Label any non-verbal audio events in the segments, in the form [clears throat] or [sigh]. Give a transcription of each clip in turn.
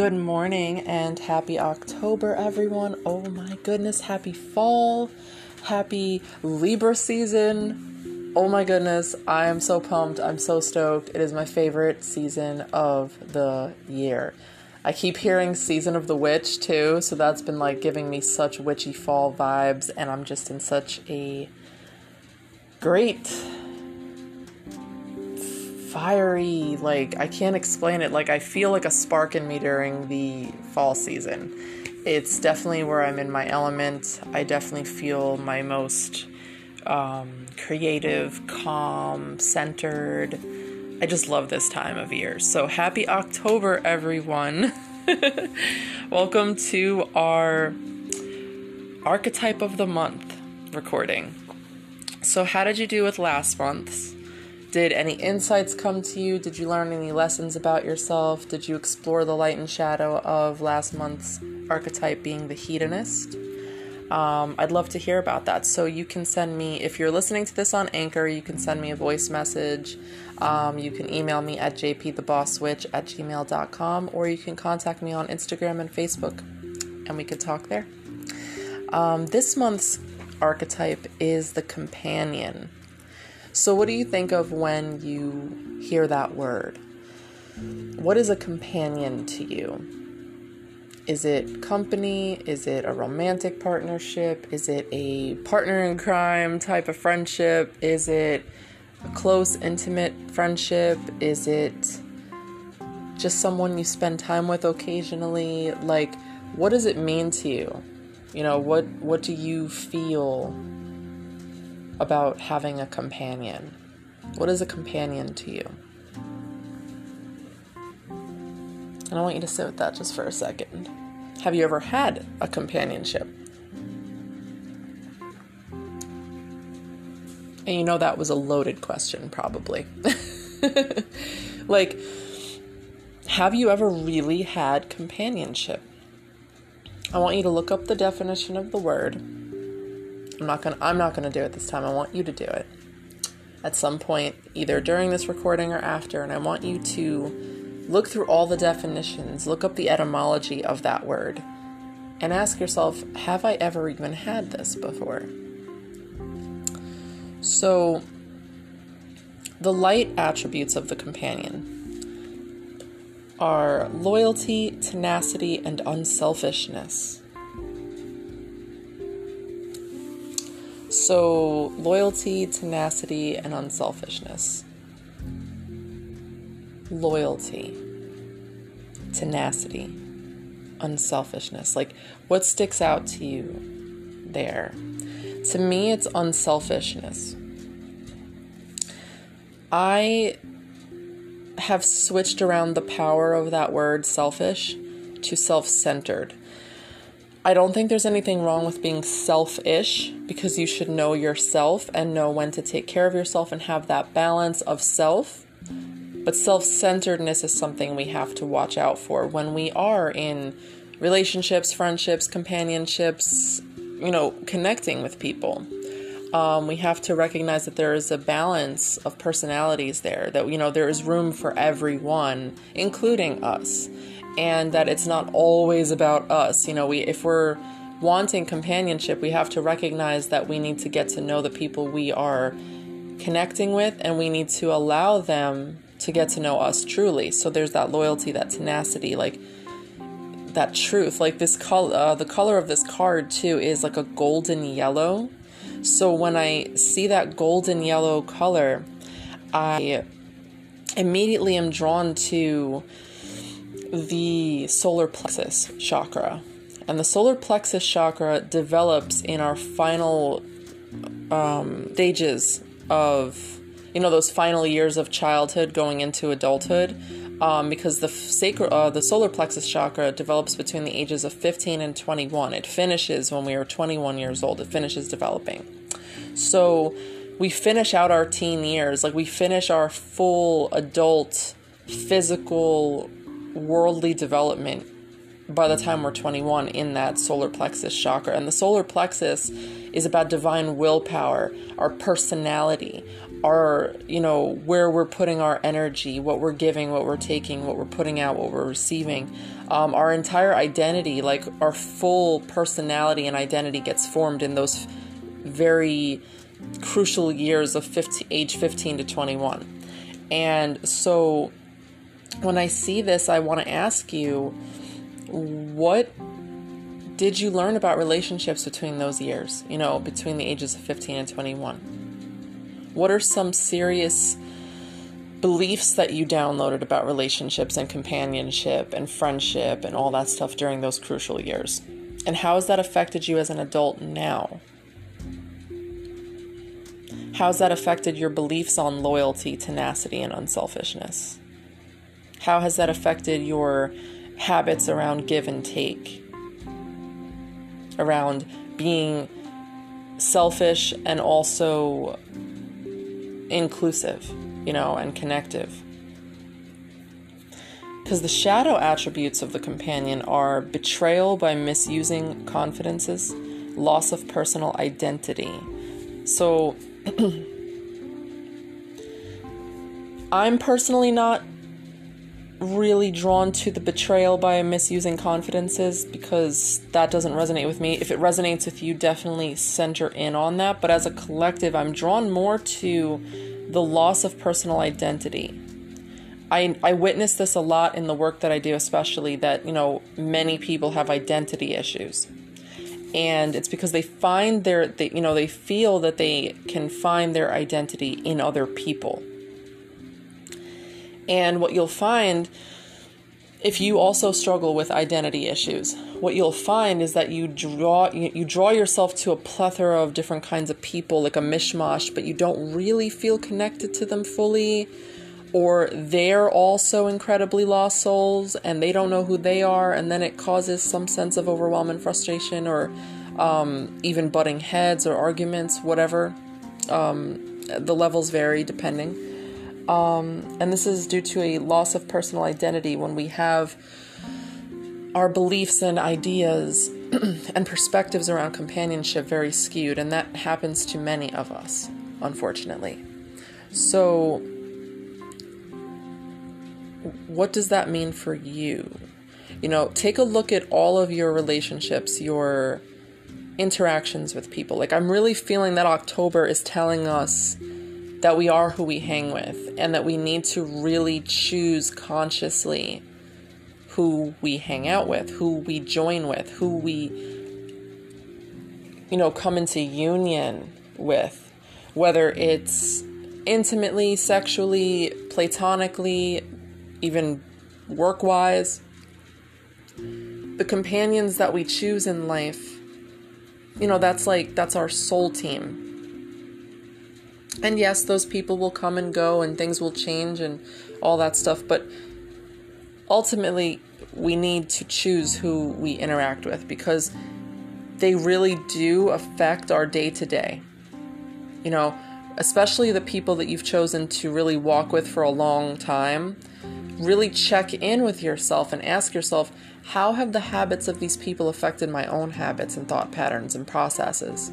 Good morning and happy October, everyone. Oh my goodness, happy fall, happy Libra season. Oh my goodness, I am so pumped. I'm so stoked. It is my favorite season of the year. I keep hearing Season of the Witch too, so that's been like giving me such witchy fall vibes, and I'm just in such a great fiery, like I can't explain it. Like I feel like a spark in me during the fall season. It's definitely where I'm in my element. I definitely feel my most um, creative, calm, centered. I just love this time of year. So happy October, everyone. [laughs] Welcome to our archetype of the month recording. So, how did you do with last month's? Did any insights come to you? Did you learn any lessons about yourself? Did you explore the light and shadow of last month's archetype being the hedonist? Um, I'd love to hear about that. So you can send me, if you're listening to this on Anchor, you can send me a voice message. Um, you can email me at jpthebosswitch at gmail.com or you can contact me on Instagram and Facebook and we can talk there. Um, this month's archetype is the companion. So, what do you think of when you hear that word? What is a companion to you? Is it company? Is it a romantic partnership? Is it a partner in crime type of friendship? Is it a close, intimate friendship? Is it just someone you spend time with occasionally? Like, what does it mean to you? You know, what what do you feel about having a companion. What is a companion to you? And I want you to sit with that just for a second. Have you ever had a companionship? And you know that was a loaded question, probably. [laughs] like, have you ever really had companionship? I want you to look up the definition of the word I'm not gonna I'm not gonna do it this time. I want you to do it at some point, either during this recording or after, and I want you to look through all the definitions, look up the etymology of that word, and ask yourself, have I ever even had this before? So the light attributes of the companion are loyalty, tenacity, and unselfishness. So, loyalty, tenacity, and unselfishness. Loyalty, tenacity, unselfishness. Like, what sticks out to you there? To me, it's unselfishness. I have switched around the power of that word selfish to self centered. I don't think there's anything wrong with being selfish because you should know yourself and know when to take care of yourself and have that balance of self. But self centeredness is something we have to watch out for when we are in relationships, friendships, companionships, you know, connecting with people. Um, we have to recognize that there is a balance of personalities there, that, you know, there is room for everyone, including us and that it's not always about us. You know, we if we're wanting companionship, we have to recognize that we need to get to know the people we are connecting with and we need to allow them to get to know us truly. So there's that loyalty, that tenacity, like that truth. Like this color, uh, the color of this card too is like a golden yellow. So when I see that golden yellow color, I immediately am drawn to the solar plexus chakra. And the solar plexus chakra develops in our final um, stages of, you know, those final years of childhood going into adulthood. Um, because the sacred, uh, the solar plexus chakra develops between the ages of 15 and 21. It finishes when we are 21 years old. It finishes developing. So we finish out our teen years, like we finish our full adult physical worldly development by the time we're 21 in that solar plexus chakra. And the solar plexus is about divine willpower, our personality, our, you know, where we're putting our energy, what we're giving, what we're taking, what we're putting out, what we're receiving. Um, our entire identity, like our full personality and identity, gets formed in those very crucial years of 15, age 15 to 21. And so when I see this, I want to ask you what did you learn about relationships between those years, you know, between the ages of 15 and 21? What are some serious beliefs that you downloaded about relationships and companionship and friendship and all that stuff during those crucial years? And how has that affected you as an adult now? How's that affected your beliefs on loyalty, tenacity, and unselfishness? How has that affected your habits around give and take? Around being selfish and also inclusive, you know, and connective. Because the shadow attributes of the companion are betrayal by misusing confidences, loss of personal identity. So, [clears throat] I'm personally not really drawn to the betrayal by misusing confidences because that doesn't resonate with me. If it resonates with you, definitely center in on that. But as a collective, I'm drawn more to the loss of personal identity. I, I witness this a lot in the work that I do, especially that, you know, many people have identity issues. And it's because they find their, they, you know, they feel that they can find their identity in other people and what you'll find if you also struggle with identity issues, what you'll find is that you draw you draw yourself to a plethora of different kinds of people, like a mishmash, but you don't really feel connected to them fully, or they're also incredibly lost souls and they don't know who they are, and then it causes some sense of overwhelm and frustration, or um, even butting heads or arguments, whatever. Um, the levels vary depending. Um, and this is due to a loss of personal identity when we have our beliefs and ideas [clears throat] and perspectives around companionship very skewed, and that happens to many of us, unfortunately. So, what does that mean for you? You know, take a look at all of your relationships, your interactions with people. Like, I'm really feeling that October is telling us that we are who we hang with and that we need to really choose consciously who we hang out with, who we join with, who we you know come into union with, whether it's intimately, sexually, platonically, even work-wise. The companions that we choose in life, you know, that's like that's our soul team and yes, those people will come and go and things will change and all that stuff, but ultimately, we need to choose who we interact with because they really do affect our day to day. You know, especially the people that you've chosen to really walk with for a long time. Really check in with yourself and ask yourself, how have the habits of these people affected my own habits and thought patterns and processes?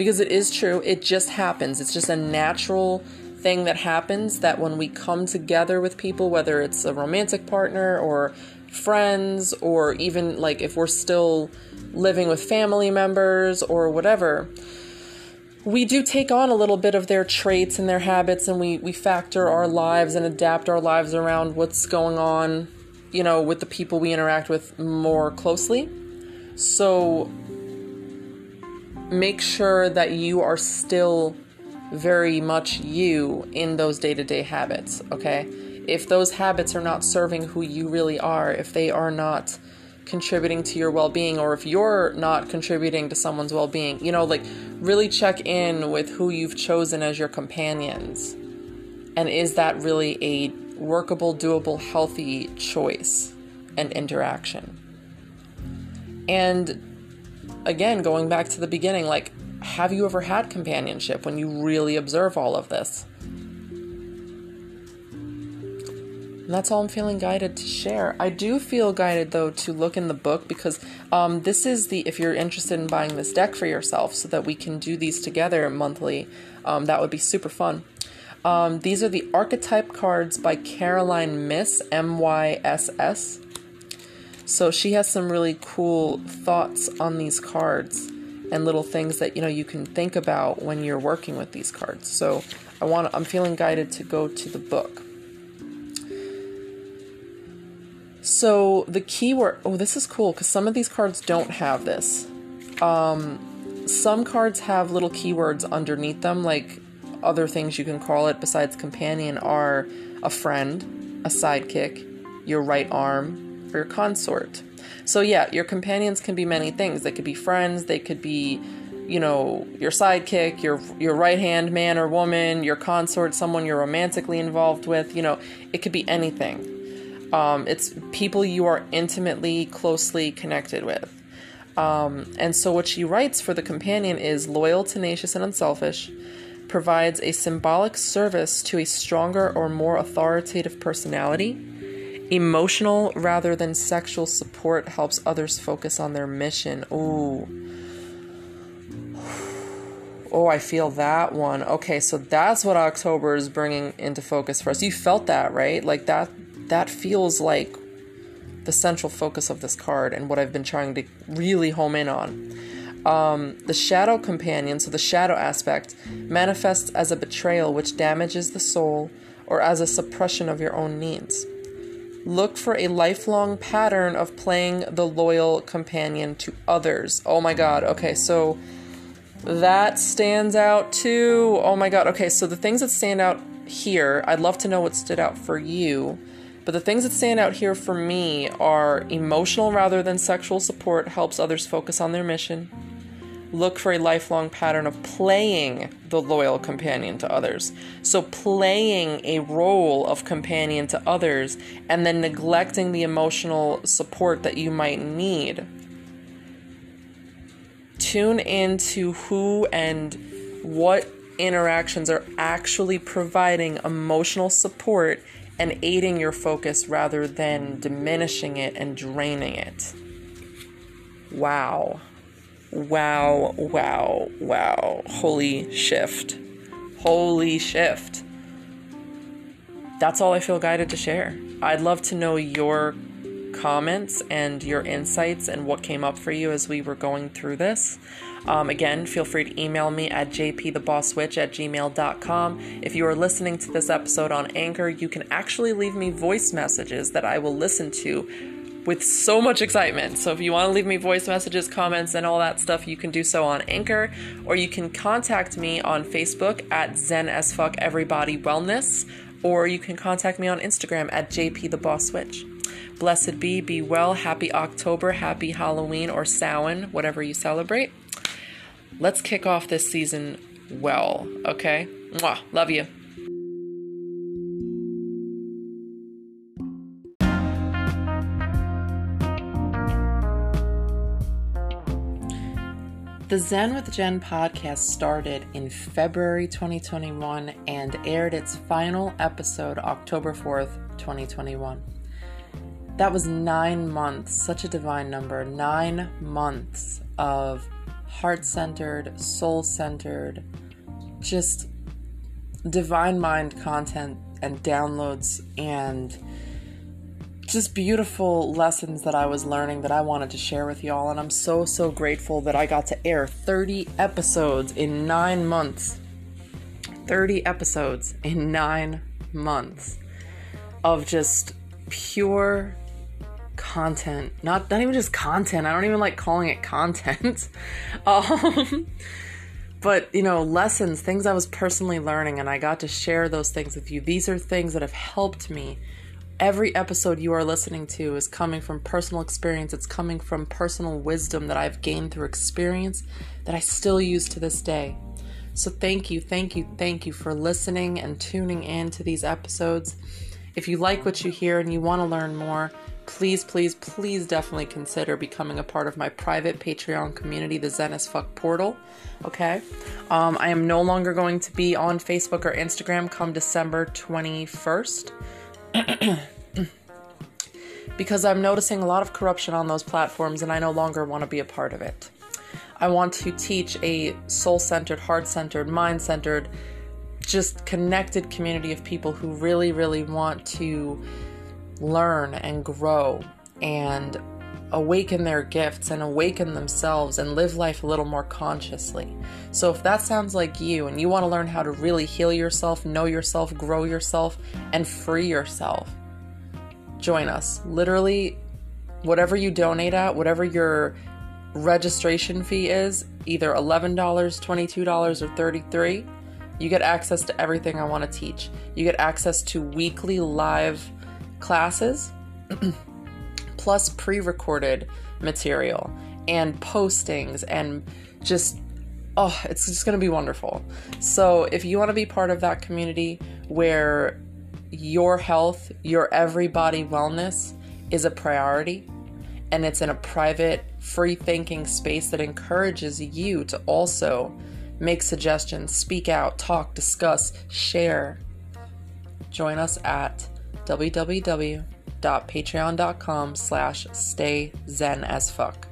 Because it is true. It just happens. It's just a natural thing that happens that when we come together with people, whether it's a romantic partner or friends, or even like if we're still living with family members or whatever, we do take on a little bit of their traits and their habits and we, we factor our lives and adapt our lives around what's going on, you know, with the people we interact with more closely. So make sure that you are still very much you in those day to day habits, okay? If those habits are not serving who you really are, if they are not contributing to your well being, or if you're not contributing to someone's well being, you know, like really check in with who you've chosen as your companions. And is that really a workable, doable, healthy choice and interaction? And again, going back to the beginning, like, have you ever had companionship when you really observe all of this? And that's all I'm feeling guided to share. I do feel guided though to look in the book because um, this is the if you're interested in buying this deck for yourself so that we can do these together monthly, um, that would be super fun. Um, these are the archetype cards by Caroline Myss M Y S S. So she has some really cool thoughts on these cards and little things that you know you can think about when you're working with these cards. So I want I'm feeling guided to go to the book. So the keyword, oh, this is cool because some of these cards don't have this. Um, some cards have little keywords underneath them, like other things you can call it besides companion are a friend, a sidekick, your right arm, or your consort. So yeah, your companions can be many things. They could be friends, they could be, you know, your sidekick, your your right hand man or woman, your consort, someone you're romantically involved with. You know, it could be anything. Um, it's people you are intimately, closely connected with. Um, and so, what she writes for the companion is loyal, tenacious, and unselfish, provides a symbolic service to a stronger or more authoritative personality. Emotional rather than sexual support helps others focus on their mission. Ooh. Oh, I feel that one. Okay, so that's what October is bringing into focus for us. You felt that, right? Like that that feels like the central focus of this card and what I've been trying to really home in on. Um, the shadow companion, so the shadow aspect, manifests as a betrayal which damages the soul or as a suppression of your own needs. Look for a lifelong pattern of playing the loyal companion to others. Oh my god, okay, so that stands out too. Oh my god, okay, so the things that stand out here, I'd love to know what stood out for you. But the things that stand out here for me are emotional rather than sexual support helps others focus on their mission. Look for a lifelong pattern of playing the loyal companion to others. So, playing a role of companion to others and then neglecting the emotional support that you might need. Tune into who and what interactions are actually providing emotional support and aiding your focus rather than diminishing it and draining it. Wow. Wow, wow, wow. Holy shift. Holy shift. That's all I feel guided to share. I'd love to know your comments and your insights and what came up for you as we were going through this. Um, again, feel free to email me at jpthebosswitch at gmail.com. If you are listening to this episode on Anchor, you can actually leave me voice messages that I will listen to with so much excitement. So if you want to leave me voice messages, comments, and all that stuff, you can do so on Anchor, or you can contact me on Facebook at Zen as Fuck Everybody Wellness, or you can contact me on Instagram at JP the Boss Witch. Blessed be, be well, happy October, happy Halloween or Samhain, whatever you celebrate let's kick off this season well, okay? Mwah, love you. The Zen with Jenn podcast started in February 2021 and aired its final episode October 4th, 2021. That was nine months, such a divine number, nine months of heart centered, soul centered, just divine mind content and downloads and just beautiful lessons that I was learning that I wanted to share with y'all. And I'm so, so grateful that I got to air 30 episodes in nine months. 30 episodes in nine months of just pure content. Not not even just content. I don't even like calling it content. [laughs] um, but you know, lessons, things I was personally learning, and I got to share those things with you. These are things that have helped me. Every episode you are listening to is coming from personal experience. It's coming from personal wisdom that I've gained through experience that I still use to this day. So, thank you, thank you, thank you for listening and tuning in to these episodes. If you like what you hear and you want to learn more, please, please, please definitely consider becoming a part of my private Patreon community, the Zen as Fuck portal. Okay. Um, I am no longer going to be on Facebook or Instagram come December 21st. [clears throat] because I'm noticing a lot of corruption on those platforms and I no longer want to be a part of it. I want to teach a soul centered, heart centered, mind centered, just connected community of people who really, really want to learn and grow and awaken their gifts and awaken themselves and live life a little more consciously. So, if that sounds like you and you want to learn how to really heal yourself, know yourself, grow yourself, and free yourself, join us. Literally, whatever you donate at, whatever your registration fee is, either $11, $22, or 33, you get access to everything I want to teach. You get access to weekly live classes [clears throat] plus pre recorded material and postings and just, oh, it's just going to be wonderful. So, if you want to be part of that community where your health, your everybody wellness is a priority, and it's in a private, free thinking space that encourages you to also make suggestions, speak out, talk, discuss, share. Join us at www patreon.com slash stay zen as fuck.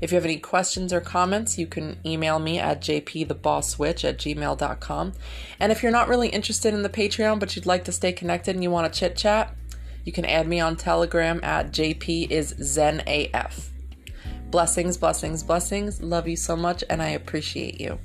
If you have any questions or comments, you can email me at jpthebosswitch at gmail.com. And if you're not really interested in the Patreon, but you'd like to stay connected and you want to chit chat, you can add me on Telegram at jpiszenaf. Blessings, blessings, blessings. Love you so much, and I appreciate you.